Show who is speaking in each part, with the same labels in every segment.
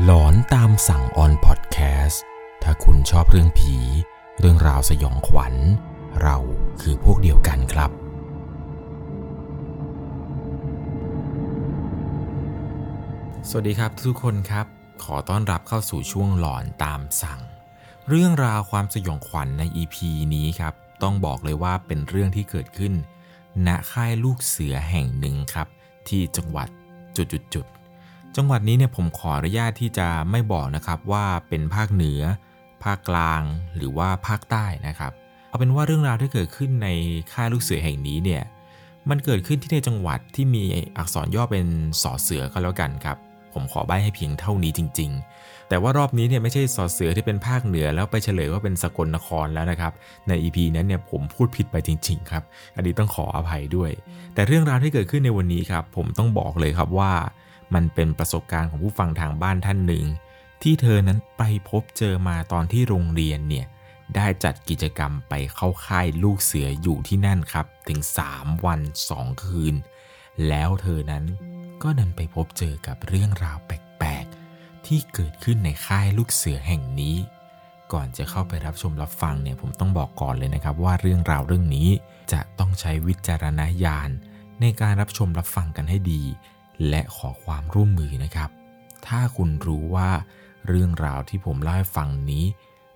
Speaker 1: หลอนตามสั่งออนพอดแคสต์ถ้าคุณชอบเรื่องผี เรื่องราวสยองขวัญ เราคือพวกเดียวกันครับ สวัสดีครับทุกคนครับ ขอต้อนรับเข้าสู่ช่วงหลอนตามสั่ง เรื่องราวความสยองขวัญใน EP นี้ครับ ต้องบอกเลยว่าเป็นเรื่องที่เกิดขึ้น ณค่ายลูกเสือแห่งหนึ่งครับ ที่จังหวัดจุดๆๆ จังหวัดนี้เนี่ยผมขออนุญาตที่จะไม่บอกนะครับว่าเป็นภาคเหนือ ภาคกลาง หรือว่าภาคใต้นะครับ เอาเป็นว่าเรื่องราวที่เกิดขึ้นในค่ายลูกเสือแห่งนี้เนี่ยมันเกิดขึ้นที่ในจังหวัดที่มีอักษรย่อเป็นสอเสือก็แล้วกันครับ ผมขอใบให้เพียงเท่านี้จริง ๆ แต่ว่ารอบนี้เนี่ยไม่ใช่สอเสือที่เป็นภาคเหนือแล้วไปเฉลยว่าเป็นสกลนครแล้วนะครับ ใน EP นั้นเนี่ยผมพูดผิดไปจริง ๆ ครับ อันนี้ต้องขออภัยด้วย แต่เรื่องราวที่เกิดขึ้นในวันนี้ครับ ผมต้องบอกเลยครับว่า มันเป็นประสบการณ์ของผู้ฟังทางบ้านท่านหนึ่ง ที่เธอนั้นไปพบเจอมาตอนที่โรงเรียนเนี่ยได้จัดกิจกรรมไปเข้าค่ายลูกเสืออยู่ที่นั่นครับ ถึง 3 วัน 2 คืน แล้วเธอนั้นก็ดันไปพบเจอกับเรื่องราวแปลกๆ ที่เกิดขึ้นในค่ายลูกเสือแห่งนี้ ก่อนจะเข้าไปรับชมรับฟังเนี่ยผมต้องบอกก่อนเลยนะครับ ว่าเรื่องราวเรื่องนี้จะต้องใช้วิจารณญาณในการรับชมรับฟังกันให้ดี และขอความร่วมมือนะครับ ถ้าคุณรู้ว่าเรื่องราวที่ผมเล่าให้ฟังนี้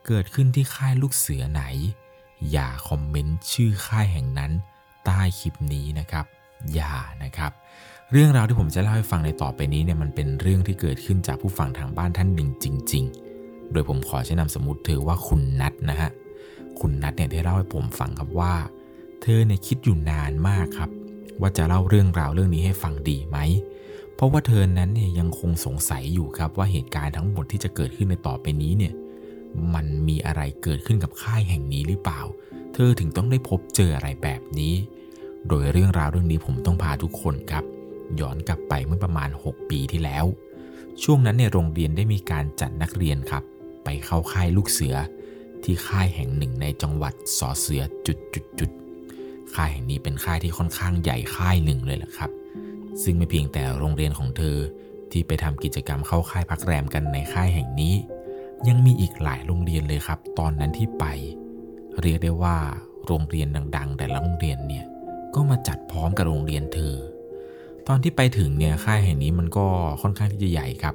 Speaker 1: เกิดขึ้นที่ค่ายลูกเสือไหน อย่าคอมเมนต์ชื่อค่ายแห่งนั้น ใต้คลิปนี้นะครับ อย่านะครับ เรื่องราวที่ผมจะเล่าให้ฟังในต่อไปนี้เนี่ยมันเป็นเรื่องที่เกิดขึ้นจากผู้ฟังทางบ้านท่านหนึ่งจริง ๆ โดยผมขอใช้นามสมมติเธอว่าคุณนัทนะฮะคุณนัทเนี่ยได้เล่าให้ผมฟังครับว่า เธอเนี่ยคิดอยู่นานมากครับ ว่าจะเล่าเรื่องราวเรื่องนี้ให้ฟังดีไหม เพราะว่าเธอนั้นเนี่ยยังคงสงสัยอยู่ครับว่าเหตุการณ์ทั้งหมดที่จะเกิดขึ้นในต่อไปนี้เนี่ยมันมีอะไรเกิดขึ้นกับค่ายแห่งนี้หรือเปล่า เธอถึงต้องได้พบเจออะไรแบบนี้ โดยเรื่องราวเรื่องนี้ผมต้องพาทุกคนครับ ย้อนกลับไปเมื่อประมาณ 6 ปีที่แล้ว ช่วงนั้นเนี่ยโรงเรียนได้มีการจัดนักเรียนครับ ไปเข้าค่ายลูกเสือที่ค่ายแห่งหนึ่งในจังหวัดสอเสือจุดจุดจุด ค่ายแห่งนี้เป็นค่ายที่ค่อนข้างใหญ่ค่ายหนึ่งเลยแหละครับ ซึ่งไม่เพียงแต่โรงเรียนของเธอที่ไปทำกิจกรรมเข้าค่ายพักแรมกันในค่ายแห่งนี้ ยังมีอีกหลายโรงเรียนเลยครับ ตอนนั้นที่ไป เรียกได้ว่าโรงเรียนดัง ๆ แต่ละโรงเรียนเนี่ยก็มาจัดพร้อมกับโรงเรียนเธอ ตอนที่ไปถึงเนี่ยค่ายแห่งนี้มันก็ค่อนข้างที่จะใหญ่ครับ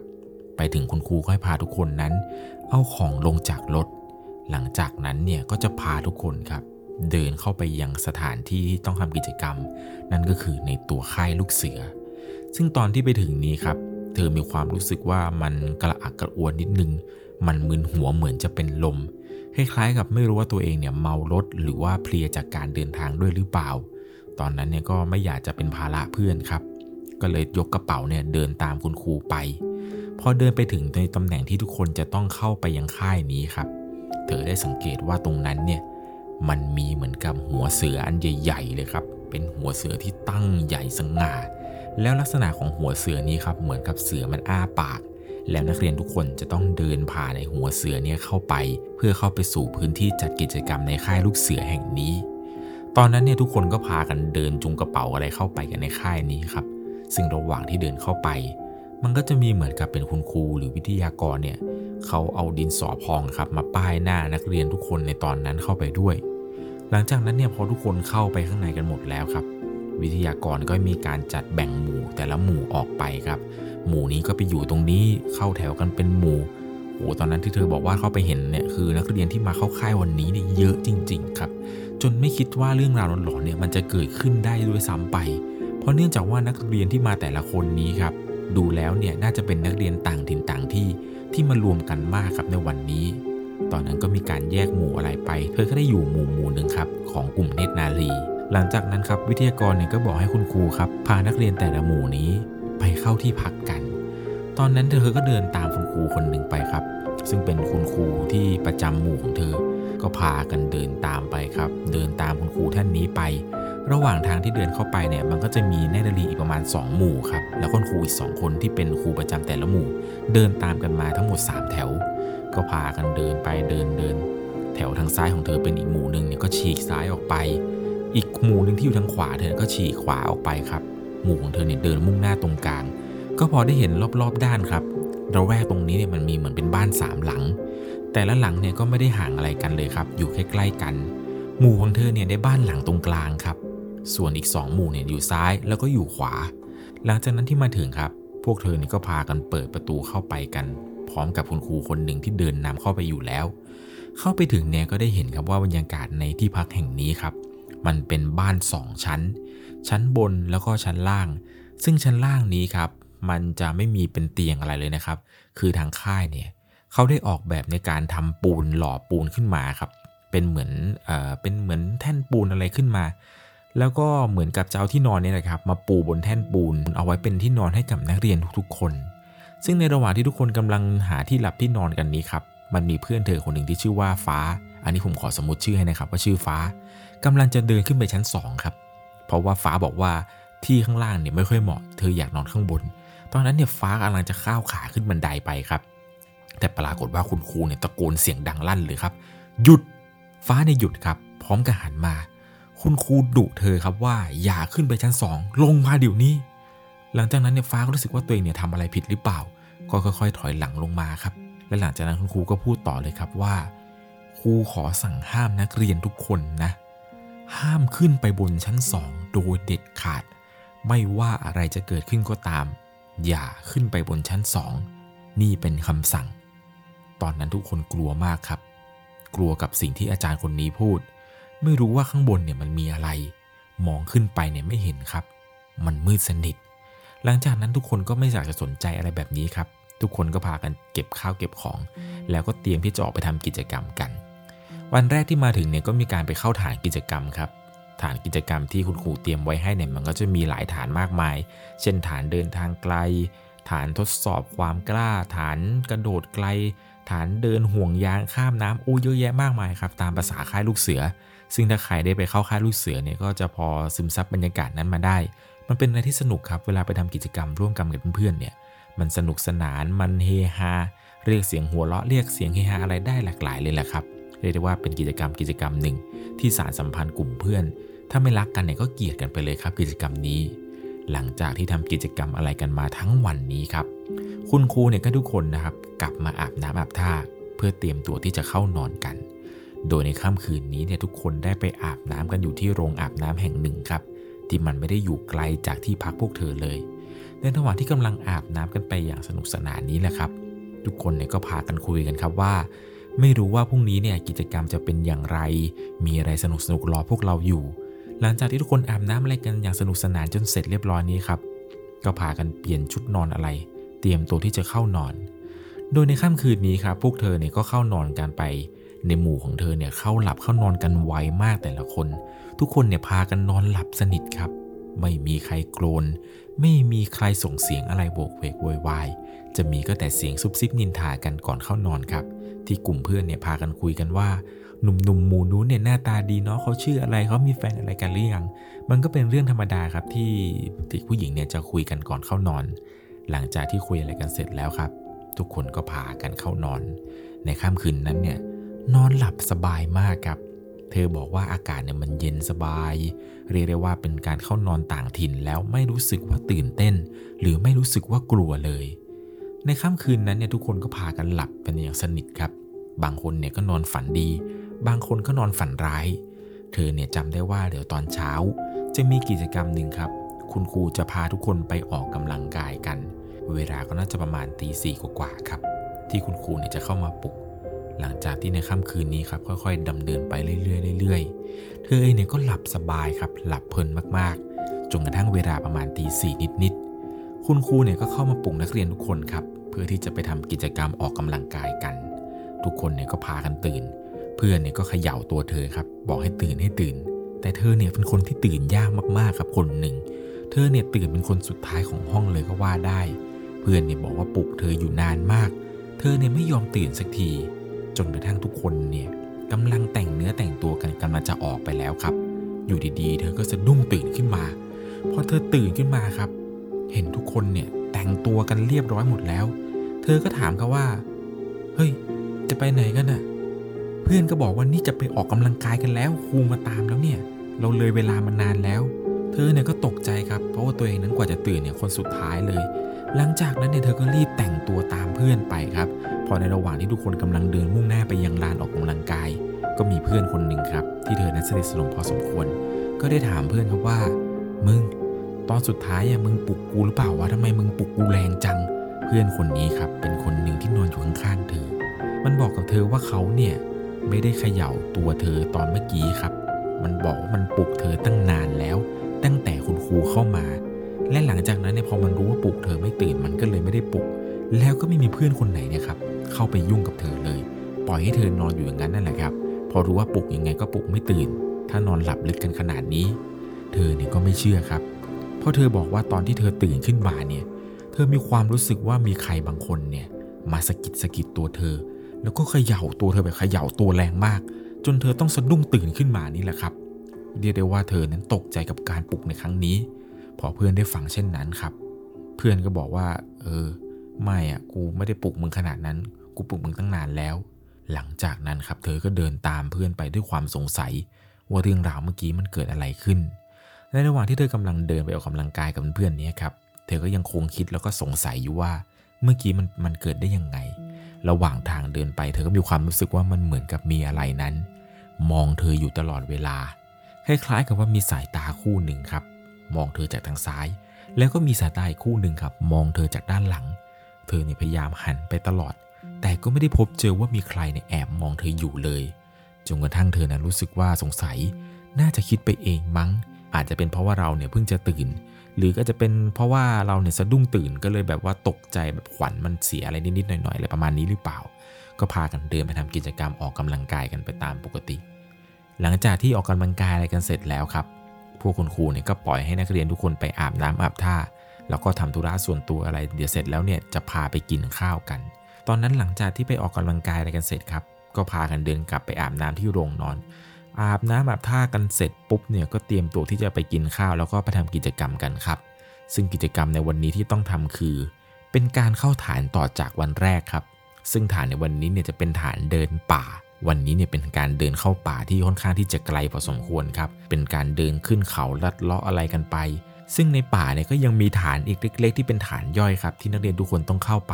Speaker 1: ไปถึงคุณครูก็ให้พาทุกคนนั้น เอาของลงจากรถหลังจากนั้นเนี่ยก็จะพาทุกคนครับ เดินเข้าไปยังสถานที่ที่ต้องทำกิจกรรม นั่นก็คือในตัวค่ายลูกเสือ ซึ่งตอนที่ไปถึงนี้ครับ เธอมีความรู้สึกว่ามันกระอักกระอ่วนนิดนึง มันมึนหัวเหมือนจะเป็นลมคล้ายๆกับไม่รู้ว่าตัวเองเนี่ยเมารถหรือว่าเพลียจากการเดินทางด้วยหรือเปล่า ตอนนั้นเนี่ยก็ไม่อยากจะเป็นภาระเพื่อนครับ ก็เลยยกกระเป๋าเนี่ยเดินตามคุณครูไป พอเดินไปถึงในตำแหน่งที่ทุกคนจะต้องเข้าไปยังค่ายนี้ครับ เธอได้สังเกตว่าตรงนั้นเนี่ย มันมีเหมือนกับหัวเสืออันใหญ่ ๆ เลยครับ เป็นหัวเสือที่ตั้งใหญ่สง่า แล้วลักษณะของหัวเสือนี้ครับ เหมือนกับเสือมันอ้าปาก แล้วนักเรียนทุกคนจะต้องเดินผ่านในหัวเสือเนี่ยเข้าไป เพื่อเข้าไปสู่พื้นที่จัดกิจกรรมในค่ายลูกเสือแห่งนี้ ตอนนั้นเนี่ยทุกคนก็พากันเดินจุงกระเป๋าอะไรเข้าไปกันในค่ายนี้ครับ ซึ่งระหว่างที่เดินเข้าไป มันก็จะมีเหมือนกับเป็นคุณครูหรือวิทยากรเนี่ยเขาเอาดินสอพองครับมาป้ายหน้านักเรียนทุกคนในตอนนั้นเข้าไปด้วย หลังจากนั้นเนี่ยพอทุกคนเข้าไปข้างในกันหมดแล้วครับ วิทยากรก็มีการจัดแบ่งหมู่แต่ละหมู่ออกไปครับ หมู่นี้ก็ไปอยู่ตรงนี้เข้าแถวกันเป็นหมู่โอ้ตอนนั้นที่เธอบอกว่าเข้าไปเห็นเนี่ยคือนักเรียนที่มาเข้าค่ายวันนี้เนี่ยเยอะจริง ๆ ครับ จนไม่คิดว่าเรื่องราวหลอนๆเนี่ยมันจะเกิดขึ้นได้ด้วยซ้ำไป เพราะเนื่องจากว่านักเรียนที่มาแต่ละคนนี้ครับดูแล้วเนี่ยน่าจะเป็นนักเรียนต่างถิ่นต่างที่ที่มารวมกันมากครับในวันนี้ ตอนนั้นก็มีการแยกหมู่อะไรไป เธอก็ได้อยู่หมู่หมู่หนึ่งครับของกลุ่มเนตรนารี หลังจากนั้นครับวิทยากรเนี่ยก็บอกให้คุณครูครับ พานักเรียนแต่ละหมู่นี้ไปเข้าที่พักกัน ตอนนั้นเธอก็เดินตามคุณครูคนหนึ่งไปครับ ซึ่งเป็นคุณครูที่ประจำหมู่ของเธอ ก็พากันเดินตามไปครับ เดินตามคุณครูท่านนี้ไป ระหว่างทางที่เดินเข้าไปเนี่ยมันก็จะมีเนตรนารีอีกประมาณ 2 หมู่ครับแล้วคุณครูอีก 2 คนที่เป็นครูประจำแต่ละหมู่ เดินตามกันมาทั้งหมด 3 แถว ก็พากันเดินไปเดินเดิน แถวทางซ้ายของเธอเป็นอีกหมู่หนึ่งเนี่ยก็ฉีกซ้ายออกไป อีกหมู่หนึ่งที่อยู่ทางขวาเธอก็ฉีกขวาออกไปครับ หมู่ของเธอเนี่ยเดินมุ่งหน้าตรงกลาง ก็พอได้เห็นรอบๆด้านครับระแวกตรงนี้เนี่ยมันมีเหมือนเป็นบ้านสามหลัง แต่ละหลังเนี่ยก็ไม่ได้ห่างอะไรกันเลยครับ อยู่ใกล้ๆกัน หมู่ของเธอเนี่ยได้บ้านหลังตรงกลางครับ ส่วนอีกสองหมู่เนี่ยอยู่ซ้ายแล้วก็อยู่ขวา หลังจากนั้นที่มาถึงครับ พวกเธอเนี่ยก็พากันเปิดประตูเข้าไปกัน พร้อมกับคุณครูคนหนึ่งที่เดินนำเข้าไปอยู่แล้ว เข้าไปถึงเนี่ยก็ได้เห็นครับว่าบรรยากาศในที่พักแห่งนี้ครับ มันเป็นบ้านสองชั้น ชั้นบนแล้วก็ชั้นล่าง ซึ่งชั้นล่างนี้ครับ มันจะไม่มีเป็นเตียงอะไรเลยนะครับ คือทางค่ายเนี่ยเขาได้ออกแบบในการทำปูนหล่อปูนขึ้นมาครับ เป็นเหมือนเอ่อเป็นเหมือนแท่นปูนอะไรขึ้นมาแล้วก็เหมือนกับจะเอาที่นอนเนี่ยนะครับ มาปูบนแท่นปูนเอาไว้เป็นที่นอนให้กับนักเรียนทุกๆคน ซึ่งในระหว่างที่ทุกคนกำลังหาที่หลับที่นอนกันนี้ครับมันมีเพื่อนเธอคนหนึ่งที่ชื่อว่าฟ้า อันนี้ผมขอสมมติชื่อให้นะครับว่าชื่อฟ้ากำลังจะเดินขึ้นไปชั้นสองครับ เพราะว่าฟ้าบอกว่าที่ข้างล่างเนี่ยไม่ค่อยเหมาะ เธออยากนอนข้างบน ตอนนั้นเนี่ยฟ้ากำลังจะข้าวขาขึ้นบันไดไปครับ แต่ปรากฏว่าคุณครูเนี่ยตะโกนเสียงดังลั่นเลยครับ หยุด ฟ้าเนี่ยหยุดครับ พร้อมกับหันมา คุณครูดุเธอครับว่าอย่าขึ้นไปชั้นสองลงมาเดี๋ยวนี้ หลังจากนั้นเนี่ยฟ้าก็รู้สึกว่าตัวเองเนี่ยทำอะไรผิดหรือเปล่า ก็ค่อยๆ ถอยหลังลงมาครับ และหลังจากนั้นคุณครูก็พูดต่อเลยครับว่า ครูขอสั่งห้ามนักเรียนทุกคนนะ ห้ามขึ้นไปบนชั้นสองโดยเด็ดขาด ไม่ว่าอะไรจะเกิดขึ้นก็ตาม อย่าขึ้นไปบนชั้นสองนี่เป็นคำสั่ง ตอนนั้นทุกคนกลัวมากครับ กลัวกับสิ่งที่อาจารย์คนนี้พูด ไม่รู้ว่าข้างบนเนี่ยมันมีอะไร มองขึ้นไปเนี่ยไม่เห็นครับ มันมืดสนิท หลังจากนั้นทุกคนก็ไม่อยากจะสนใจอะไรแบบนี้ครับ ทุกคนก็พากันเก็บข้าวเก็บของ แล้วก็เตรียมที่จะออกไปทำกิจกรรมกัน วันแรกที่มาถึงเนี่ยก็มีการไปเข้าฐานกิจกรรมครับฐานกิจกรรมที่คุณครูเตรียมไว้ให้เนี่ยมันก็จะมีหลายฐานมากมาย เช่นฐานเดินทางไกล ฐานทดสอบความกล้า ฐานกระโดดไกล ฐานเดินห่วงยางข้ามน้ำโอ้เยอะแยะมากมายครับ ตามภาษาค่ายลูกเสือ ซึ่งถ้าใครได้ไปเข้าค่ายลูกเสือเนี่ยก็จะพอซึมซับบรรยากาศนั้นมาได้ มันเป็นอะไรที่สนุกครับ เวลาไปทำกิจกรรมร่วมกันกับเพื่อนๆเนี่ย มันสนุกสนานมันเฮฮาเรียกเสียงหัวเราะเรียกเสียงเฮฮาอะไรได้หลากหลายเลยแหละครับเรียกได้ว่าเป็นกิจกรรมกิจกรรมหนึ่ง ที่สารสัมพันธ์กลุ่มเพื่อน ถ้าไม่รักกันเนี่ยก็เกลียดกันไปเลยครับ กิจกรรมนี้ หลังจากที่ทำกิจกรรมอะไรกันมาทั้งวันนี้ครับ คุณครูเนี่ยก็ทุกคนนะครับ กลับมาอาบน้ำอาบท่า เพื่อเตรียมตัวที่จะเข้านอนกัน โดยในค่ำคืนนี้เนี่ยทุกคนได้ไปอาบน้ำกันอยู่ที่โรงอาบน้ำแห่งหนึ่งครับ ที่มันไม่ได้อยู่ไกลจากที่พักพวกเธอเลย ในระหว่างที่กำลังอาบน้ำกันไปอย่างสนุกสนานนี้แหละครับ ทุกคนเนี่ยก็พากันคุยกันครับว่า ไม่รู้ว่าพรุ่งนี้เนี่ยกิจกรรมจะเป็นอย่างไร มีอะไรสนุกสนุกรอพวกเราอยู่ หลังจากที่ทุกคนอาบน้ำอะไรกันอย่างสนุกสนานจนเสร็จเรียบร้อยนี้ครับ ก็พากันเปลี่ยนชุดนอนอะไร เตรียมตัวที่จะเข้านอน โดยในค่ำคืนนี้ครับพวกเธอเนี่ยก็เข้านอนกันไป ในหมู่ของเธอเนี่ยเข้าหลับเข้านอนกันไวมากแต่ละคน ทุกคนเนี่ยพากันนอนหลับสนิทครับ ไม่มีใครโกรน ไม่มีใครส่งเสียงอะไรโบกเวกโวยวาย จะมีก็แต่เสียงซุบซิบนินทากันก่อนเข้านอนครับ ที่กลุ่มเพื่อนเนี่ยพากันคุยกันว่า หนุ่มๆหมู่นู้นเนี่ยหน้าตาดีเนาะเขาชื่ออะไรเขามีแฟนอะไรกันหรือยัง มันก็เป็นเรื่องธรรมดาครับที่เด็กผู้หญิงเนี่ยจะคุยกันก่อนเข้านอน หลังจากที่คุยอะไรกันเสร็จแล้วครับ ทุกคนก็พากันเข้านอน ในค่ำคืนนั้นเนี่ยนอนหลับสบายมากครับ เธอบอกว่าอากาศเนี่ยมันเย็นสบาย เรียกได้ว่าเป็นการเข้านอนต่างถิ่นแล้วไม่รู้สึกว่าตื่นเต้น หรือไม่รู้สึกว่ากลัวเลย ในค่ำคืนนั้นเนี่ยทุกคนก็พากันหลับกันอย่างสนิทครับ บางคนเนี่ยก็นอนฝันดี บางคนก็นอนฝันร้าย เธอเนี่ยจำได้ว่าเดี๋ยวตอนเช้า จะมีกิจกรรมหนึ่งครับ คุณครูจะพาทุกคนไปออกกำลังกายกัน เวลาก็น่าจะประมาณตีสี่กว่าๆครับ ที่คุณครูเนี่ยจะเข้ามาปลุก หลังจากที่ในค่ำคืนนี้ครับค่อยๆดำเนินไปเรื่อยๆเรื่อยๆ เธอเองเนี่ยก็หลับสบายครับหลับเพลินมากๆ จนกระทั่งเวลาประมาณตีสี่นิดๆ คุณครูเนี่ยก็เข้ามาปลุกนักเรียนทุกคนครับเพื่อที่จะไปทำกิจกรรมออกกำลังกายกัน ทุกคนเนี่ยก็พากันตื่น เพื่อนเนี่ยก็เขย่าตัวเธอครับบอกให้ตื่นให้ตื่น แต่เธอเนี่ยเป็นคนที่ตื่นยากมากๆครับคนหนึ่งเธอเนี่ยตื่นเป็นคนสุดท้ายของห้องเลยก็ว่าได้ เพื่อนเนี่ยบอกว่าปลุกเธออยู่นานมาก เธอเนี่ยไม่ยอมตื่นสักที จนกระทั่งทุกคนเนี่ยกำลังแต่งเนื้อแต่งตัวกันกำลังจะออกไปแล้วครับ อยู่ดีๆ เธอก็สะดุ้งตื่นขึ้นมาพอเธอตื่นขึ้นมาครับ เห็นทุกคนเนี่ยแต่งตัวกันเรียบร้อยหมดแล้ว เธอก็ถามเขาว่า เฮ้ย จะไปไหนกันน่ะ เพื่อนก็บอกว่านี่จะไปออกกำลังกายกันแล้วครูมาตามแล้วเนี่ย เราเลยเวลามานานแล้ว เธอเนี่ยก็ตกใจครับ เพราะว่าตัวเองนั้นกว่าจะตื่นเนี่ยคนสุดท้ายเลย หลังจากนั้นเนี่ยเธอก็รีบแต่งตัวตามเพื่อนไปครับ อในระหว่างที่ทุกคนกำลังเดินมุ่งหน้าไปยังลานออกกำลังกาย ก็มีเพื่อนคนหนึ่งครับ ที่เธอนั้นสนิทสนมพอสมควร ก็ได้ถามเพื่อนครับว่า มึง ตอนสุดท้ายอะมึงปลุกกูหรือเปล่าวะทำไมมึงปลุกกูแรงจัง เพื่อนคนนี้ครับ เป็นคนหนึ่งที่นอนอยู่ข้างๆเธอ มันบอกกับเธอว่าเขาเนี่ยไม่ได้เขย่าตัวเธอตอนเมื่อกี้ครับ มันบอกว่ามันปลุกเธอตั้งนานแล้ว ตั้งแต่คุณครูเข้ามา และหลังจากนั้นเนี่ยพอมันรู้ว่าปลุกเธอไม่ตื่นมันก็เลยไม่ได้ปลุก แล้วก็ไม่มีเพื่อนคนไหนเนี่ยครับ เข้าไปยุ่งกับเธอเลย ปล่อยให้เธอนอนอยู่อย่างนั้นนั่นแหละครับ พอรู้ว่าปลุกยังไงก็ปลุกไม่ตื่น ถ้านอนหลับลึกกันขนาดนี้ เธอเนี่ยก็ไม่เชื่อครับ เพราะเธอบอกว่าตอนที่เธอตื่นขึ้นมาเนี่ย เธอมีความรู้สึกว่ามีใครบางคนเนี่ยมาสะกิดสะกิดตัวเธอ แล้วก็เขย่าตัวเธอแบบเขย่าตัวแรงมาก จนเธอต้องสะดุ้งตื่นขึ้นมานี่แหละครับเรียกได้ว่าเธอนั้นตกใจกับการปลุกในครั้งนี้ พอเพื่อนได้ฟังเช่นนั้นครับ เพื่อนก็บอกว่า เออ ไม่อะกูไม่ได้ปลุกมึงขนาดนั้น กูปลุกมึงตั้งนานแล้ว หลังจากนั้นครับเธอก็เดินตามเพื่อนไปด้วยความสงสัย ว่าเรื่องราวเมื่อกี้มันเกิดอะไรขึ้น ในระหว่างที่เธอกำลังเดินไปออกกำลังกายกับเพื่อนนี้ครับ เธอก็ยังคงคิดแล้วก็สงสัยอยู่ว่า เมื่อกี้มันมันเกิดได้ยังไง ระหว่างทางเดินไปเธอก็มีความรู้สึกว่ามันเหมือนกับมีอะไรนั้น มองเธออยู่ตลอดเวลา คล้ายๆ กับว่ามีสายตาคู่หนึ่งครับ มองเธอจากทางซ้าย แล้วก็มีสายตาอีกคู่หนึ่งครับ มองเธอจากด้านหลัง เธอเนี่ยพยายามหันไปตลอด แต่ก็ไม่ได้พบเจอว่ามีใครในแอบมองเธออยู่เลย จนกระทั่งเธอนั้นรู้สึกว่าสงสัย น่าจะคิดไปเองมั้ง อาจจะเป็นเพราะว่าเราเนี่ยเพิ่งจะตื่น หรือก็จะเป็นเพราะว่าเราเนี่ยสะดุ้งตื่นก็เลยแบบว่าตกใจแบบขวัญมันเสียอะไรนิดๆหน่อยๆอะไรประมาณนี้หรือเปล่า ก็พากันเดินไปทำกิจกรรมออกกำลังกายกันไปตามปกติ หลังจากที่ออกกำลังกายอะไรกันเสร็จแล้วครับ พวกคุณครูเนี่ยก็ปล่อยให้นักเรียนทุกคนไปอาบน้ำอาบท่า แล้วก็ทำธุระส่วนตัวอะไร เดี๋ยวเสร็จแล้วเนี่ยจะพาไปกินข้าวกัน ตอนนั้นหลังจากที่ไปออกกำลังกายอะไรกันเสร็จครับ ก็พากันเดินกลับไปอาบน้ำที่โรงนอน อาบน้ำอาบท่ากันเสร็จปุ๊บเนี่ยก็เตรียมตัวที่จะไปกินข้าว แล้วก็ไปทำกิจกรรมกันครับ ซึ่งกิจกรรมในวันนี้ที่ต้องทำคือ เป็นการเข้าฐานต่อจากวันแรกครับ ซึ่งฐานในวันนี้เนี่ยจะเป็นฐานเดินป่าวันนี้เนี่ยเป็นการเดินเข้าป่าที่ค่อนข้างที่จะไกลพอสมควรครับ เป็นการเดินขึ้นเขาลัดเลาะอะไรกันไป ซึ่งในป่าเนี่ยก็ยังมีฐานอีกเล็ก ๆ ที่เป็นฐานย่อยครับ ที่นักเรียนทุกคนต้องเข้าไป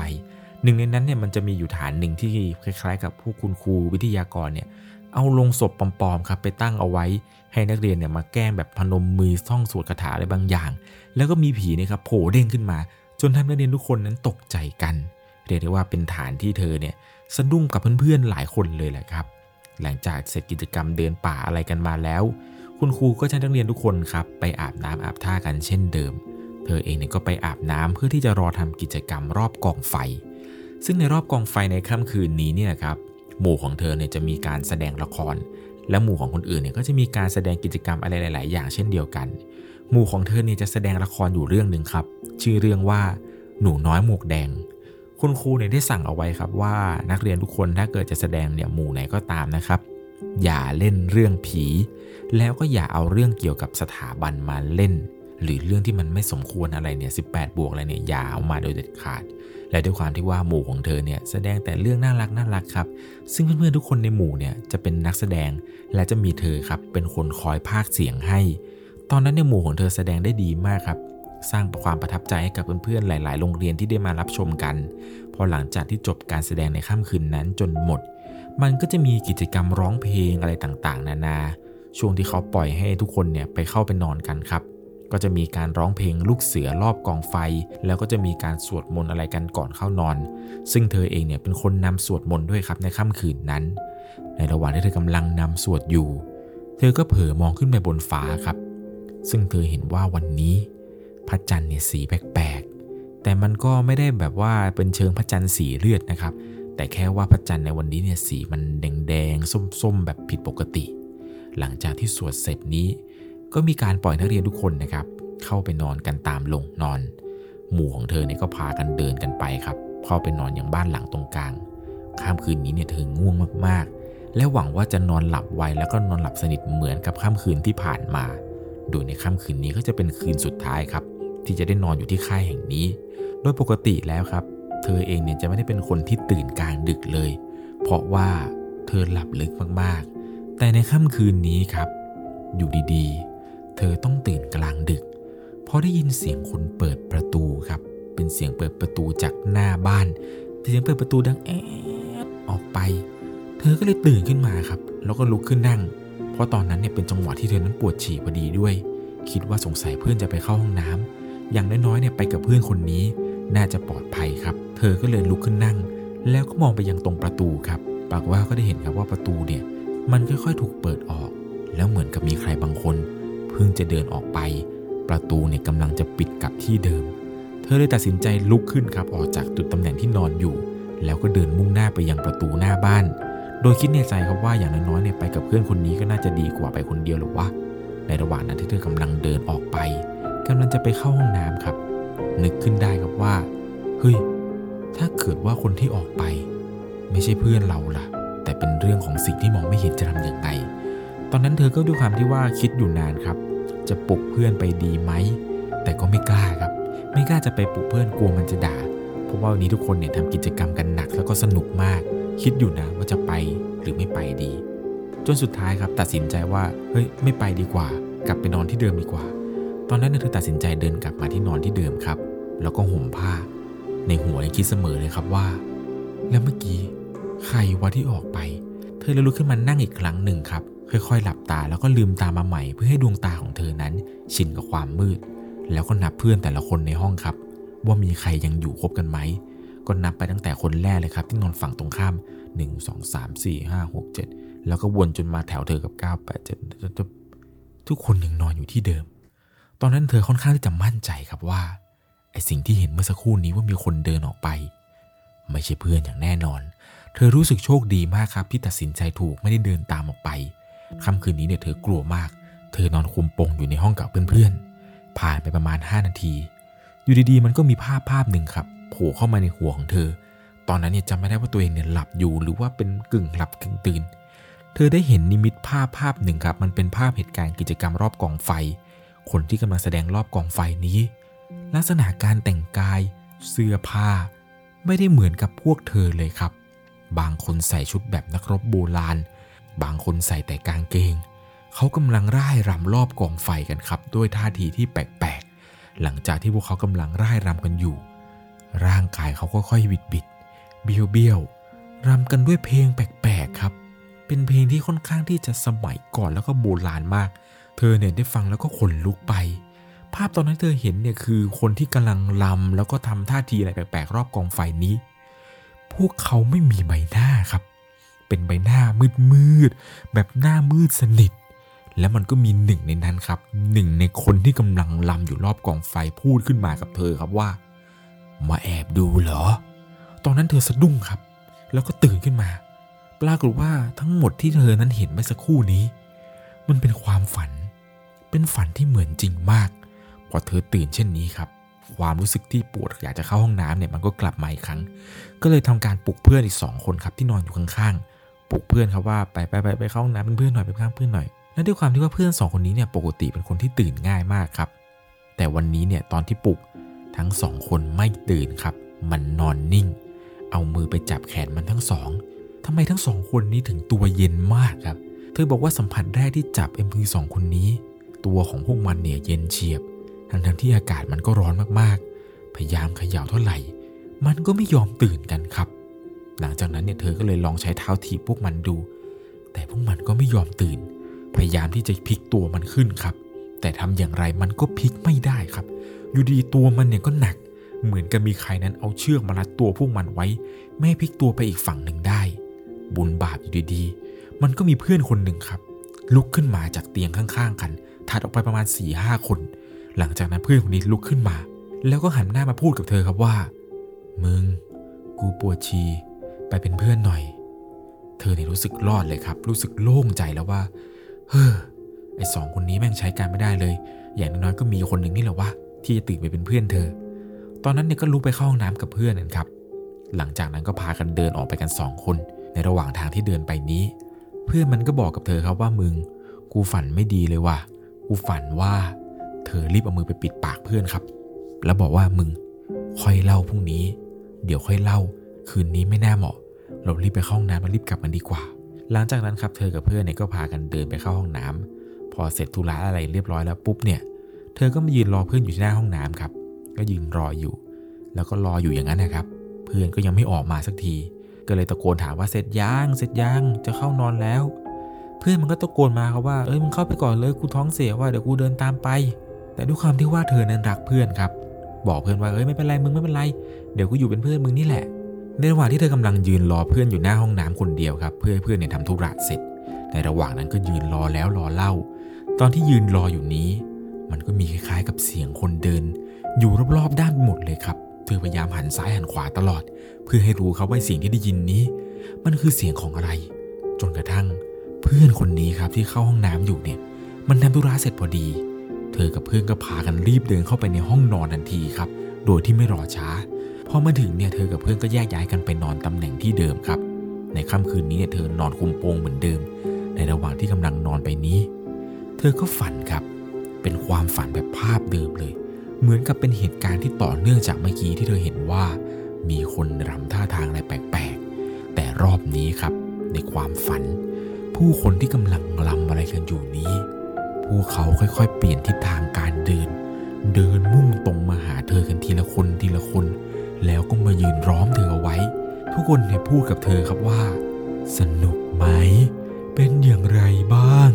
Speaker 1: หนึ่งในนั้นเนี่ยมันจะมีอยู่ฐานหนึ่งที่คล้ายๆ กับผู้คุณครูวิทยากรเนี่ยเอาลงศพปลอมๆครับไปตั้งเอาไว้ ให้นักเรียนเนี่ยมาแกล้งแบบพนมมือท่องสวดคาถาอะไรบางอย่าง แล้วก็มีผีเนี่ยครับโผล่เด้งขึ้นมา จนทำนักเรียนทุกคนนั้นตกใจกัน เรียกได้ว่าเป็นฐานที่เธอเนี่ยสะดุ้งกับเพื่อนๆหลายคนเลยแหละครับ หลังจากเสร็จกิจกรรมเดินป่าอะไรกันมาแล้ว คุณครูก็จะนักเรียนทุกคนครับไปอาบน้ำอาบท่ากันเช่นเดิม เธอเองเนี่ยก็ไปอาบน้ำเพื่อที่จะรอทำกิจกรรมรอบกองไฟ ซึ่งในรอบกองไฟในค่ำคืนนี้เนี่ยครับหมู่ของเธอเนี่ยจะมีการแสดงละคร และหมู่ของคนอื่นเนี่ยก็จะมีการแสดงกิจกรรมอะไรหลาย ๆ อย่างเช่นเดียวกัน หมู่ของเธอเนี่ยจะแสดงละครอยู่เรื่องหนึ่งครับ ชื่อเรื่องว่าหนูน้อยหมวกแดง คุณครูเนี่ยได้สั่งเอาไว้ครับว่านักเรียนทุกคนถ้าเกิดจะแสดงเนี่ยหมู่ไหนก็ตามนะครับ อย่าเล่นเรื่องผี แล้วก็อย่าเอาเรื่องเกี่ยวกับสถาบันมาเล่น หรือเรื่องที่มันไม่สมควรอะไรเนี่ย18 บวกอะไรเนี่ยอย่าเอามาโดยเด็ดขาด และด้วยความที่ว่าหมู่ของเธอเนี่ยแสดงแต่เรื่องน่ารักน่ารักครับ ซึ่งเพื่อนๆทุกคนในหมู่เนี่ยจะเป็นนักแสดงและจะมีเธอครับเป็นคนคอยพากเสียงให้ ตอนนั้นในหมู่ของเธอแสดงได้ดีมากครับสร้างความประทับใจให้กับเพื่อนๆหลาย ๆ โรงเรียนที่ได้มารับชมกัน พอหลังจากที่จบการแสดงในค่ำคืนนั้นจนหมด มันก็จะมีกิจกรรมร้องเพลงอะไรต่างๆ นานา ช่วงที่เขาปล่อยให้ทุกคนเนี่ยไปเข้าไปนอนกันครับ ก็จะมีการร้องเพลงลูกเสือรอบกองไฟ แล้วก็จะมีการสวดมนต์อะไรกันก่อนเข้านอน ซึ่งเธอเองเนี่ยเป็นคนนำสวดมนต์ด้วยครับในค่ำคืนนั้น ในระหว่างที่เธอกำลังนำสวดอยู่ เธอก็เผลอมองขึ้นไปบนฟ้าครับ ซึ่งเธอเห็นว่าวันนี้ พระจันทร์เนี่ยสีแปลกๆแต่มันก็ไม่ได้แบบว่าเป็นเชิงพระจันทร์สีเลือดนะครับ แต่แค่ว่าพระจันทร์ในวันนี้เนี่ยสีมันแดงๆส้มๆ แบบผิดปกติ หลังจากที่สวดเสร็จนี้ ก็มีการปล่อยนักเรียนทุกคนนะครับ เข้าไปนอนกันตามลงนอน หมู่ของเธอเนี่ยก็พากันเดินกันไปครับเข้าไปนอนอย่างบ้านหลังตรงกลางค่ำคืนนี้เนี่ยเธอง่วงมากๆ และหวังว่าจะนอนหลับไวแล้วก็นอนหลับสนิทเหมือนกับค่ำคืนที่ผ่านมา โดยในค่ำคืนนี้ก็จะเป็นคืนสุดท้ายครับ ที่จะได้นอนอยู่ที่ค่ายแห่งนี้ โดยปกติแล้วครับ เธอเองเนี่ยจะไม่ได้เป็นคนที่ตื่นกลางดึกเลย เพราะว่าเธอหลับลึกมากๆ แต่ในค่ำคืนนี้ครับ อยู่ดีๆ เธอต้องตื่นกลางดึก เพราะได้ยินเสียงคนเปิดประตูครับ เป็นเสียงเปิดประตูจากหน้าบ้าน เสียงเปิดประตูดังแอดออกไป เธอก็เลยตื่นขึ้นมาครับ แล้วก็ลุกขึ้นนั่ง เพราะตอนนั้นเนี่ยเป็นจังหวะที่เธอนั้นปวดฉี่พอดีด้วย คิดว่าสงสัยเพื่อนจะไปเข้าห้องน้ำอย่างน้อยๆเนี่ยไปกับเพื่อนคนนี้ น่าจะปลอดภัยครับ เธอก็เลยลุกขึ้นนั่ง แล้วก็มองไปยังตรงประตูครับ ปากว่าก็ได้เห็นครับว่าประตูเนี่ยมันค่อยๆถูกเปิดออก แล้วเหมือนกับมีใครบางคน พิ่งจะเดินออกไป ประตูเนี่ยกำลังจะปิดกลับที่เดิม เธอเลยตัดสินใจลุกขึ้นครับออกจากจุดตำแหน่งที่นอนอยู่ แล้วก็เดินมุ่งหน้าไปยังประตูหน้าบ้าน โดยคิดในใจครับว่าอย่างน้อยๆเนี่ยไปกับเพื่อนคนนี้ก็น่าจะดีกว่าไปคนเดียวหรือวะในระหว่างนั้นที่เธอกำลังเดินออกไปกำลังจะไปเข้าห้องน้ำครับ นึกขึ้นได้ครับว่าเฮ้ยถ้าเกิดว่าคนที่ออกไป ไม่ใช่เพื่อนเราล่ะ แต่เป็นเรื่องของสิ่งที่มองไม่เห็นจะทำอย่างไรตอนนั้นเธอก็ด้วยความที่ว่าคิดอยู่นานครับ จะปลุกเพื่อนไปดีไหม แต่ก็ไม่กล้าครับ ไม่กล้าจะไปปลุกเพื่อนกลัวมันจะด่า เพราะว่าวันนี้ทุกคนเนี่ยทำกิจกรรมกันหนักแล้วก็สนุกมาก คิดอยู่นะว่าจะไปหรือไม่ไปดี จนสุดท้ายครับตัดสินใจว่าเฮ้ยไม่ไปดีกว่า กลับไปนอนที่เดิมดีกว่า ตอนนั้นเนเธอตัดสินใจเดินกลับมาที่นอนที่เดิมครับ แล้วก็ห่มผ้า ในหัวยังคิดเสมอเลยครับว่า แล้วเมื่อกี้ใครวะที่ออกไป เธอเลยลุกขึ้นมานั่งอีกครั้งหนึ่งครับ ค่อยๆ หลับตาแล้วก็ลืมตามาใหม่ เพื่อให้ดวงตาของเธอนั้น ชินกับความมืด แล้วก็นับเพื่อนแต่ละคนในห้องครับ ว่ามีใครยังอยู่ครบกันไหม ก็นับไปตั้งแต่คนแรกเลยครับ ที่นอนฝั่งตรงข้าม 1 2 3 4 5 6 7 แล้วก็วนจนมาแถวเธอกับ 9 8 7 ทุกคนยังนอนอยู่ที่เดิม ตอนนั้นเธอค่อนข้างที่จะมั่นใจครับว่าไอสิ่งที่เห็นเมื่อสักครู่นี้ว่ามีคนเดินออกไป ไม่ใช่เพื่อนอย่างแน่นอน เธอรู้สึกโชคดีมากครับที่ตัดสินใจถูกไม่ได้เดินตามออกไป ค่ำคืนนี้เนี่ยเธอกลัวมาก เธอนอนคุมโปงอยู่ในห้องกับเพื่อนๆ ผ่านไปประมาณ 5 นาที อยู่ดีๆ มันก็มีภาพภาพหนึ่งครับโผล่เข้ามาในหัวของเธอ ตอนนั้นเนี่ยจำไม่ได้ว่าตัวเองเนี่ยหลับอยู่หรือว่าเป็นกึ่งหลับกึ่งตื่น เธอได้เห็นนิมิตภาพภาพหนึ่งครับ มันเป็นภาพเหตุการณ์กิจกรรมรอบกองไฟ คนที่กำลังแสดงรอบกองไฟนี้ ลักษณะการแต่งกาย เสื้อผ้า ไม่ได้เหมือนกับพวกเธอเลยครับ บางคนใส่ชุดแบบนักรบโบราณ บางคนใส่แต่กางเกง เขากำลังร่ายรำรอบกองไฟกันครับ ด้วยท่าทีที่แปลกๆ หลังจากที่พวกเขากำลังร่ายรำกันอยู่ ร่างกายเขาก็ค่อยบิดบิดๆเบี้ยวเบี้ยวๆรำกันด้วยเพลงแปลกๆครับ เป็นเพลงที่ค่อนข้างที่จะสมัยก่อนแล้วก็โบราณมาก เธอเนี่ยได้ฟังแล้วก็ขนลุกไป ภาพตอนนั้นเธอเห็นเนี่ยคือคนที่กำลังลำแล้วก็ทำท่าทีอะไรแปลกๆ รอบกองไฟนี้ พวกเขาไม่มีใบหน้าครับ เป็นใบหน้ามืดๆแบบหน้ามืดสนิท แล้วมันก็มีหนึ่งในนั้นครับหนึ่งในคนที่กำลังลำอยู่รอบกองไฟพูดขึ้นมากับเธอครับว่า มาแอบดูเหรอ ตอนนั้นเธอสะดุ้งครับ แล้วก็ตื่นขึ้นมา ปรากฏว่าทั้งหมดที่เธอนั้นเห็นเมื่อสักครู่นี้ มันเป็นความฝัน เป็นฝันที่เหมือนจริงมากพอเธอตื่นเช่นนี้ครับความรู้สึกที่ปวดอยากจะเข้าห้องน้ำเนี่ยมันก็กลับมาอีกครั้ง ก็เลยทำการปลุกเพื่อนอีกสองคนครับที่นอนอยู่ข้างๆ ปลุกเพื่อนครับว่าไปไปไปไปเข้าห้องน้ำเป็นเพื่อนหน่อยไปข้างเพื่อนหน่อยและด้วยความที่ว่าเพื่อนสองคนนี้เนี่ยปกติเป็นคนที่ตื่นง่ายมากครับ แต่วันนี้เนี่ยตอนที่ปลุกทั้งสองคนไม่ตื่นครับ มันนอนนิ่ง เอามือไปจับแขนมันทั้งสองทำไมทั้งสองคนนี้ถึงตัวเย็นมากครับ เธอบอกว่าสัมผัสแรกที่จับเอ็มพีสองคนนี้ ตัวของพวกมันเนี่ยเย็นเฉียบ ทั้งทั้งที่อากาศมันก็ร้อนมากๆ พยายามเขย่าเท่าไหร่ มันก็ไม่ยอมตื่นกันครับ หลังจากนั้นเนี่ยเธอก็เลยลองใช้เท้าถีบพวกมันดู แต่พวกมันก็ไม่ยอมตื่น พยายามที่จะพลิกตัวมันขึ้นครับ แต่ทำอย่างไรมันก็พลิกไม่ได้ครับ อยู่ดีตัวมันเนี่ยก็หนัก เหมือนกับมีใครนั้นเอาเชือกมารัดตัวพวกมันไว้ ไม่ให้พลิกตัวไปอีกฝั่งหนึ่งได้ บุญบาปอยู่ดีๆ มันก็มีเพื่อนคนหนึ่งครับ ลุกขึ้นมาจากเตียงข้างๆ กันถัดออกไปประมาณ4ี่ห้าคน หลังจากนั้นเพื่อนคนนี้ลุกขึ้นมา แล้วก็หันหน้ามาพูดกับเธอครับว่า มึง กูปวดชี ไปเป็นเพื่อนหน่อย เธอเนี่ยรู้สึกรอดเลยครับ รู้สึกโล่งใจแล้วว่า เฮ้อ ไอสองคนนี้แม่งใช้การไม่ได้เลย อย่างน้อยก็มีคนหนึ่งนี่แหละว่าที่จะตื่นไปเป็นเพื่อนเธอ ตอนนั้นเนี่ยก็ลุกไปเข้าห้องน้ำกับเพื่อนนั่นครับ หลังจากนั้นก็พากันเดินออกไปกันสองคน ในระหว่างทางที่เดินไปนี้ เพื่อนมันก็บอกกับเธอครับว่ามึง กูฝันไม่ดีเลยว่ะ กูฝันว่า เธอรีบเอามือไปปิดปากเพื่อนครับ แล้วบอกว่ามึงค่อยเล่าพรุ่งนี้ เดี๋ยวค่อยเล่า คืนนี้ไม่น่าเหมาะ เรารีบไปเข้าห้องน้ำมารีบกลับมันดีกว่า หลังจากนั้นครับเธอกับเพื่อนเนี่ยก็พากันเดินไปเข้าห้องน้ำพอเสร็จธุระอะไรเรียบร้อยแล้วปุ๊บเนี่ย เธอก็มายืนรอเพื่อนอยู่ที่หน้าห้องน้ำครับ ก็ยืนรออยู่ แล้วก็รออยู่อย่างนั้นนะครับ เพื่อนก็ยังไม่ออกมาสักที ก็เลยตะโกนถามว่าเสร็จยังเสร็จยังจะเข้านอนแล้ว เพื่อนมันก็ตะโกนมาครับว่าเอ้ยมึงเข้าไปก่อนเลยกูท้องเสียว่าเดี๋ยวกูเดินตามไป แต่ด้วยความที่ว่าเธอนั้นรักเพื่อนครับบอกเพื่อนว่าเอ้ยไม่เป็นไรมึงไม่เป็นไร เดี๋ยวกูอยู่เป็นเพื่อนมึงนี่แหละ ในระหว่างที่เธอกำลังยืนรอเพื่อนอยู่หน้าห้องน้ำคนเดียวครับ เพื่อให้เพื่อนเนี่ยทำธุระเสร็จ ในระหว่างนั้นก็ยืนรอแล้วรอเล่า ตอนที่ยืนรออยู่นี้ มันก็มีคล้ายๆกับเสียงคนเดิน อยู่รอบๆด้านหมดเลยครับ เธอพยายามหันซ้ายหันขวาตลอด เพื่อให้รู้ครับว่าเสียงที่ได้ยินนี้ มันคือเสียงของอะไร จนกระทั่ง เพื่อนคนนี้ครับที่เข้าห้องน้ำอยู่เนี่ย มันทำธุระเสร็จพอดี เธอกับเพื่อนก็พากันรีบเดินเข้าไปในห้องนอนทันทีครับ โดยที่ไม่รอช้า พอมาถึงเนี่ยเธอกับเพื่อนก็แยกย้ายกันไปนอนตำแหน่งที่เดิมครับ ในค่ำคืนนี้เนี่ยเธอนอนคุมโปงเหมือนเดิม ในระหว่างที่กำลังนอนไปนี้ เธอก็ฝันครับ เป็นความฝันแบบภาพเดิมเลย เหมือนกับเป็นเหตุการณ์ที่ต่อเนื่องจากเมื่อกี้ที่เธอเห็นว่า มีคนรำท่าทางอะไรแปลกๆ แต่รอบนี้ครับ ในความฝัน ผู้คนที่กำลังรำอะไรกันอยู่นี้ พวกเขาค่อยๆ เปลี่ยนทิศทาง คนเนี่ยพูดกับเธอครับว่า สนุกไหม เป็นอย่างไรบ้าง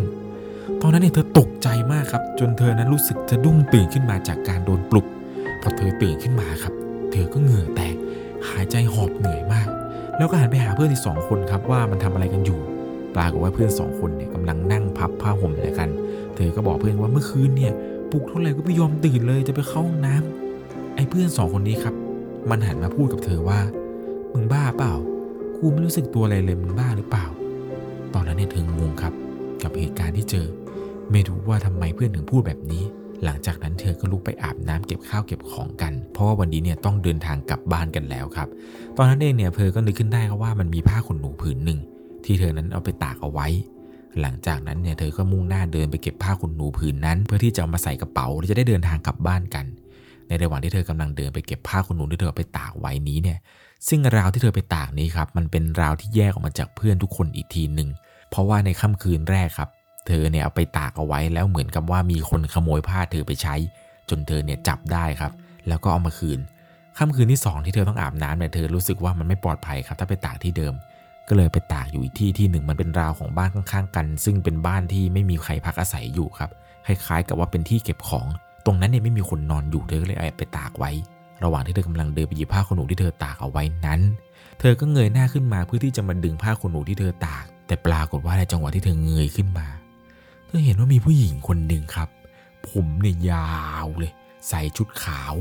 Speaker 1: ตอนนั้นเนี่ยเธอตกใจมากครับ จนเธอนั้นรู้สึกจะดุ้งตื่นขึ้นมาจากการโดนปลุก พอเธอตื่นขึ้นมาครับ เธอก็เหงื่อแตก หายใจหอบเหนื่อยมาก แล้วก็หันไปหาเพื่อนอีกสองคนครับว่ามันทำอะไรกันอยู่ ปรากฏว่าเพื่อนสองคนเนี่ยกำลังนั่งพับผ้าห่มอะไรกัน เธอก็บอกเพื่อนว่าเมื่อคืนเนี่ยปลุกเท่าไหร่ก็ไม่ยอมตื่นเลยจะไปเข้าห้องน้ำไอ้เพื่อนสองคนนี้ครับ มันหันมาพูดกับเธอว่า มึงบ้าเปล่า กูไม่รู้สึกตัวอะไรเลยมึงบ้าหรือเปล่า ตอนนั้นเนี่ยเธองงครับ กับเหตุการณ์ที่เจอ ไม่รู้ว่าทำไมเพื่อนถึงพูดแบบนี้ หลังจากนั้นเธอก็ลุกไปอาบน้ำเก็บข้าวเก็บของกัน เพราะว่าวันนี้เนี่ยต้องเดินทางกลับบ้านกันแล้วครับ ตอนนั้นเองเนี่ยเธอก็นึกขึ้นได้ครับว่ามันมีผ้าขนหนูผืนหนึ่งที่เธอนั้นเอาไปตากเอาไว้ หลังจากนั้นเนี่ยเธอก็มุ่งหน้าเดินไปเก็บผ้าขนหนูผืนนั้น เพื่อที่จะเอามาใส่กระเป๋าแล้วจะได้เดินทางกลับบ้านกัน ในระหว่างที่เธอกำลังเดินไปเก็บผ้าขนหนูที่เธอไปตากไว้นี้เนี่ย ซึ่งราวที่เธอไปตากนี้ครับมันเป็นราวที่แยกออกมาจากเพื่อนทุกคนอีกทีหนึ่งเพราะว่าในค่ำคืนแรกครับ เธอเนี่ยเอาไปตากเอาไว้แล้วเหมือนกับว่ามีคนขโมยผ้าเธอไปใช้ จนเธอเนี่ยจับได้ครับ แล้วก็เอามาคืนค่ำคืนที่สองที่เธอต้องอาบน้ำเนี่ยเธอรู้สึกว่ามันไม่ปลอดภัยครับถ้าไปตากที่เดิม ก็เลยไปตากอยู่อีกที่ที่หนึ่งมันเป็นราวของบ้านข้างๆกัน ซึ่งเป็นบ้านที่ไม่มีใครพักอาศัยอยู่ครับคล้ายๆกับว่าเป็นที่เก็บของ ตรงนั้นเนี่ยไม่มีคนนอนอยู่เธอก็เลยเอาไปตากไว้ ระหว่างที่เธอกำลังเดินไปหยิบผ้าขนหนูที่เธอตากเอาไว้นั้น เธอก็เงยหน้าขึ้นมาเพื่อที่จะมาดึงผ้าขนหนูที่เธอตาก แต่ปรากฏว่าในจังหวะที่เธอเงยขึ้นมา เธอเห็นว่ามีผู้หญิงคนหนึ่งครับ ผมเนี่ยยาวเลย ใส่ชุดขาว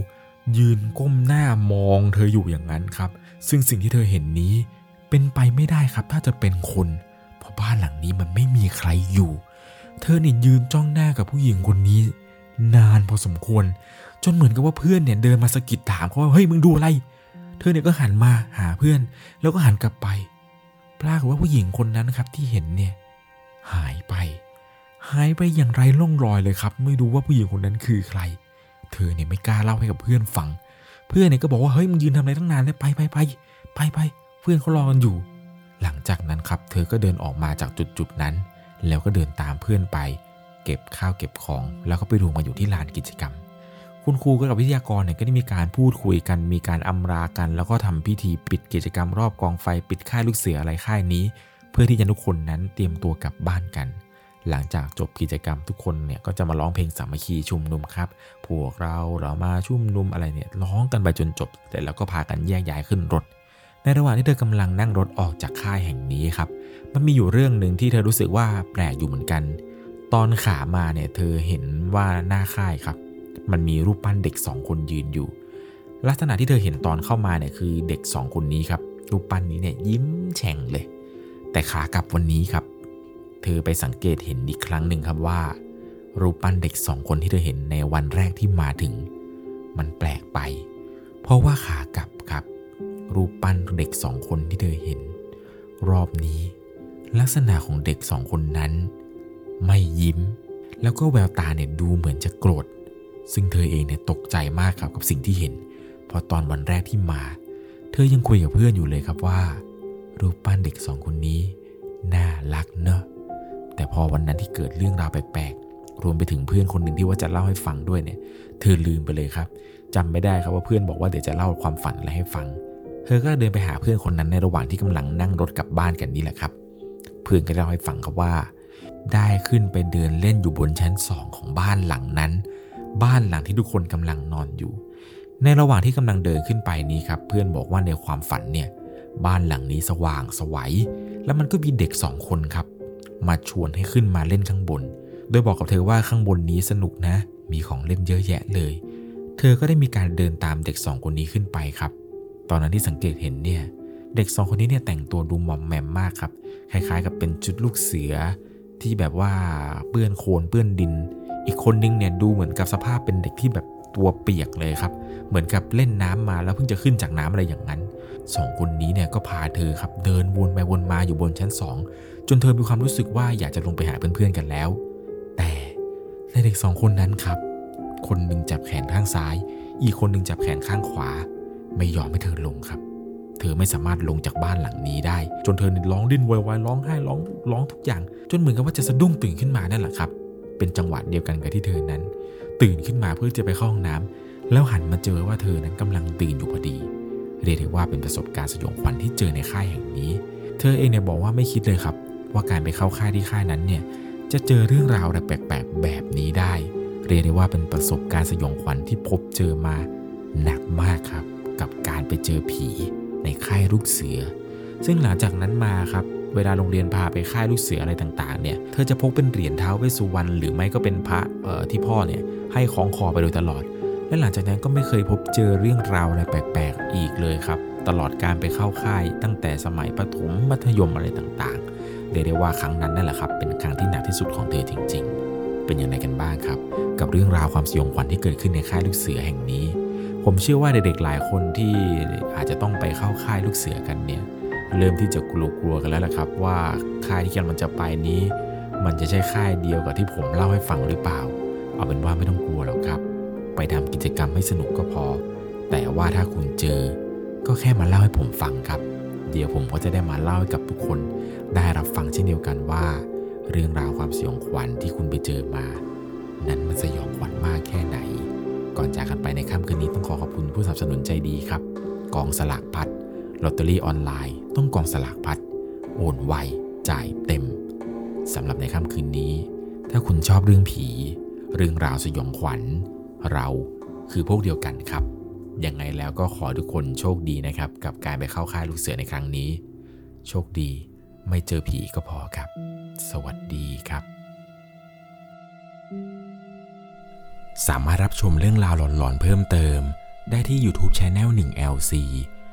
Speaker 1: ยืนก้มหน้ามองเธออยู่อย่างนั้นครับ ซึ่งสิ่งที่เธอเห็นนี้เป็นไปไม่ได้ครับ ถ้าจะเป็นคน เพราะบ้านหลังนี้มันไม่มีใครอยู่ เธอเนี่ยยืนจ้องหน้ากับผู้หญิงคนนี้ นานพอสมควร จนเหมือนกับว่าเพื่อนเนี่ยเดินมาสะกิดถามเขาว่าเฮ้ยมึงดูอะไร เธอเนี่ยก็หันมาหาเพื่อน แล้วก็หันกลับไปปรากฏว่าผู้หญิงคนนั้นครับที่เห็นเนี่ยหายไป หายไปอย่างไรล่องรอยเลยครับ ไม่รู้ว่าผู้หญิงคนนั้นคือใคร เธอเนี่ยไม่กล้าเล่าให้กับเพื่อนฟัง เพื่อนเนี่ยก็บอกว่าเฮ้ยมึงยืนทำอะไรตั้งนานเลยไปไปไปไปไปเพื่อนเขารอกันอยู่ หลังจากนั้นครับ เธอก็เดินออกมาจากจุดจุดนั้น แล้วก็เดินตามเพื่อนไป เก็บข้าวเก็บของ แล้วก็ไปรวมกันอยู่ที่ลานกิจกรรม คุณครูกับวิทยากรเนี่ยก็ได้มีการพูดคุยกัน มีการอำลากัน แล้วก็ทำพิธีปิดกิจกรรมรอบกองไฟปิดค่ายลูกเสืออะไรค่ายนี้ เพื่อที่จะทุกคนนั้นเตรียมตัวกลับบ้านกัน หลังจากจบกิจกรรมทุกคนเนี่ยก็จะมาร้องเพลงสามัคคีชุมนุมครับ พวกเราเรามาชุมนุมอะไรเนี่ยร้องกันไปจนจบแต่แล้วก็พากันแยกย้ายขึ้นรถ ในระหว่างที่เธอกำลังนั่งรถออกจากค่ายแห่งนี้ครับ มันมีอยู่เรื่องหนึ่งที่เธอรู้สึกว่าแปลกอยู่เหมือนกัน ตอนขามาเนี่ยเธอเห็นว่าหน้าค่ายครับ มันมีรูปปั้นเด็กสองคนยืนอยู่ ลักษณะที่เธอเห็นตอนเข้ามาเนี่ยคือเด็กสองคนนี้ครับรูปปั้นนี้เนี่ยยิ้มแฉ่งเลย แต่ขากลับวันนี้ครับ เธอไปสังเกตเห็นอีกครั้งหนึ่งครับว่า รูปปั้นเด็กสองคนที่เธอเห็นในวันแรกที่มาถึง มันแปลกไป เพราะว่าขากลับครับ รูปปั้นเด็กสองคนที่เธอเห็น รอบนี้ ลักษณะของเด็กสองคนนั้น ไม่ยิ้ม แล้วก็แววตาเนี่ยดูเหมือนจะโกรธ ซึ่งเธอเองเนี่ยตกใจมากครับกับสิ่งที่เห็นพราะตอนวันแรกที่มา เธอยังคุยกับเพื่อนอยู่เลยครับว่า รูปปั้นเด็กสองคนนี้ น่ารักเนอะแต่พอวันนั้นที่เกิดเรื่องราวแปลกๆ รวมไปถึงเพื่อนคนหนึ่งที่ว่าจะเล่าให้ฟังด้วยเนี่ย เธอลืมไปเลยครับจำไม่ได้ครับว่าเพื่อนบอกว่าเดี๋ยวจะเล่าความฝันอะไรให้ฟัง เธอก็เดินไปหาเพื่อนคนนั้นในระหว่างที่กำลังนั่งรถกลับบ้านกันนี่แหละครับ เพื่อนก็เล่าให้ฟังครับว่า ได้ขึ้นไปเดินเล่นอยู่บนชั้นสองของบ้านหลังนั้น บ้านหลังที่ทุกคนกำลังนอนอยู่ ในระหว่างที่กำลังเดินขึ้นไปนี้ครับ เพื่อนบอกว่าในความฝันเนี่ย บ้านหลังนี้สว่างสวัย แล้วมันก็มีเด็กสองคนครับ มาชวนให้ขึ้นมาเล่นข้างบน โดยบอกกับเธอว่าข้างบนนี้สนุกนะ มีของเล่นเยอะแยะเลย เธอก็ได้มีการเดินตามเด็กสองคนนี้ขึ้นไปครับ ตอนนั้นที่สังเกตเห็นเนี่ยเด็กสองคนนี้เนี่ยแต่งตัวดูหมอมแมมมากครับ คล้ายๆ กับเป็นชุดลูกเสือที่แบบว่าเปื้อนโคลนเปื้อนดิน อีกคนนึงเนี่ยดูเหมือนกับสภาพเป็นเด็กที่แบบตัวเปียกเลยครับ เหมือนกับเล่นน้ำมาแล้วเพิ่งจะขึ้นจากน้ำอะไรอย่างนั้นสองคนนี้เนี่ยก็พาเธอครับเดินวนไปวนมาอยู่บนชั้นสองจนเธอมีความรู้สึกว่าอยากจะลงไปหาเพื่อนๆกันแล้ว แต่ในเด็กสองคนนั้นครับ คนหนึ่งจับแขนข้างซ้าย อีกคนหนึ่งจับแขนข้างขวา ไม่ยอมให้เธอลงครับ เธอไม่สามารถลงจากบ้านหลังนี้ได้ จนเธอร้องดิ้นวยวายร้องไห้ร้องร้องทุกอย่าง จนเหมือนกับว่าจะสะดุ้งตื่นขึ้นมานั่นแหละครับ เป็นจังหวะเดียวกันกับที่เธอนั้น ตื่นขึ้นมาเพื่อจะไปเข้าห้องน้ำแล้วหันมาเจอว่าเธอนั้นกำลังตื่นอยู่พอดี เรียกได้ว่าเป็นประสบการณ์สยองขวัญที่เจอในค่ายแห่งนี้ เธอเองเนี่ยบอกว่าไม่คิดเลยครับ ว่าการไปเข้าค่ายที่ค่ายนั้นเนี่ยจะเจอเรื่องราวแปลกๆแบบนี้ได้ เรียกได้ว่าเป็นประสบการณ์สยองขวัญที่พบเจอมาหนักมากครับ กับการไปเจอผีในค่ายลูกเสือ ซึ่งหลังจากนั้นมาครับ เวลาโรงเรียนพาไปค่ายลูกเสืออะไรต่างๆเนี่ยเธอจะพกเป็นเหรียญเท้าเวสุวรรณหรือไม่ก็เป็นพระเอ่อที่พ่อเนี่ยให้คล้องคอไปโดยตลอด และหลังจากนั้นก็ไม่เคยพบเจอเรื่องราวอะไรแปลกๆอีกเลยครับ ตลอดการไปเข้าค่ายตั้งแต่สมัยประถมมัธยมอะไรต่างๆเรียกได้ว่าครั้งนั้นนั่นแหละครับเป็นครั้งที่หนักที่สุดของเธอจริง ๆ เป็นอย่างไรกันบ้างครับ กับเรื่องราวความสยองขวัญที่เกิดขึ้นในค่ายลูกเสือแห่งนี้ ผมเชื่อว่าเด็กๆหลายคนที่อาจจะต้องไปเข้าค่ายลูกเสือกันเนี่ย เริ่มที่จะกลัวๆกันแล้วล่ะครับ ว่าค่ายที่กำลังจะไปนี้ มันจะใช่ค่ายเดียวกับที่ผมเล่าให้ฟังหรือเปล่า เอาเป็นว่าไม่ต้องกลัวหรอกครับ ไปทำกิจกรรมให้สนุกก็พอ แต่ว่าถ้าคุณเจอ ก็แค่มาเล่าให้ผมฟังครับ เดี๋ยวผมก็จะได้มาเล่าให้กับทุกคน ได้รับฟังเช่นเดียวกันว่า เรื่องราวความสยองขวัญที่คุณไปเจอมา นั้นมันสยองขวัญมากแค่ไหน ก่อนจากกันไปในค่ำคืนนี้ต้องขอขอบคุณผู้สนับสนุนใจดีครับ กองสลากพัด ลอตเตอรี่ออนไลน์ต้องกองสลากพัด โอนไว จ่ายเต็มสำหรับในค่ำคืนนี้ ถ้าคุณชอบเรื่องผี เรื่องราวสยองขวัญ เราคือพวกเดียวกันครับ ยังไงแล้วก็ขอทุกคนโชคดีนะครับ กับการไปเข้าค่ายลูกเสือในครั้งนี้ โชคดีไม่เจอผีก็พอครับ สวัสดีครับ สามารถรับชมเรื่องราวหลอนๆเพิ่มเติม ได้ที่ YouTube Channel 1 LC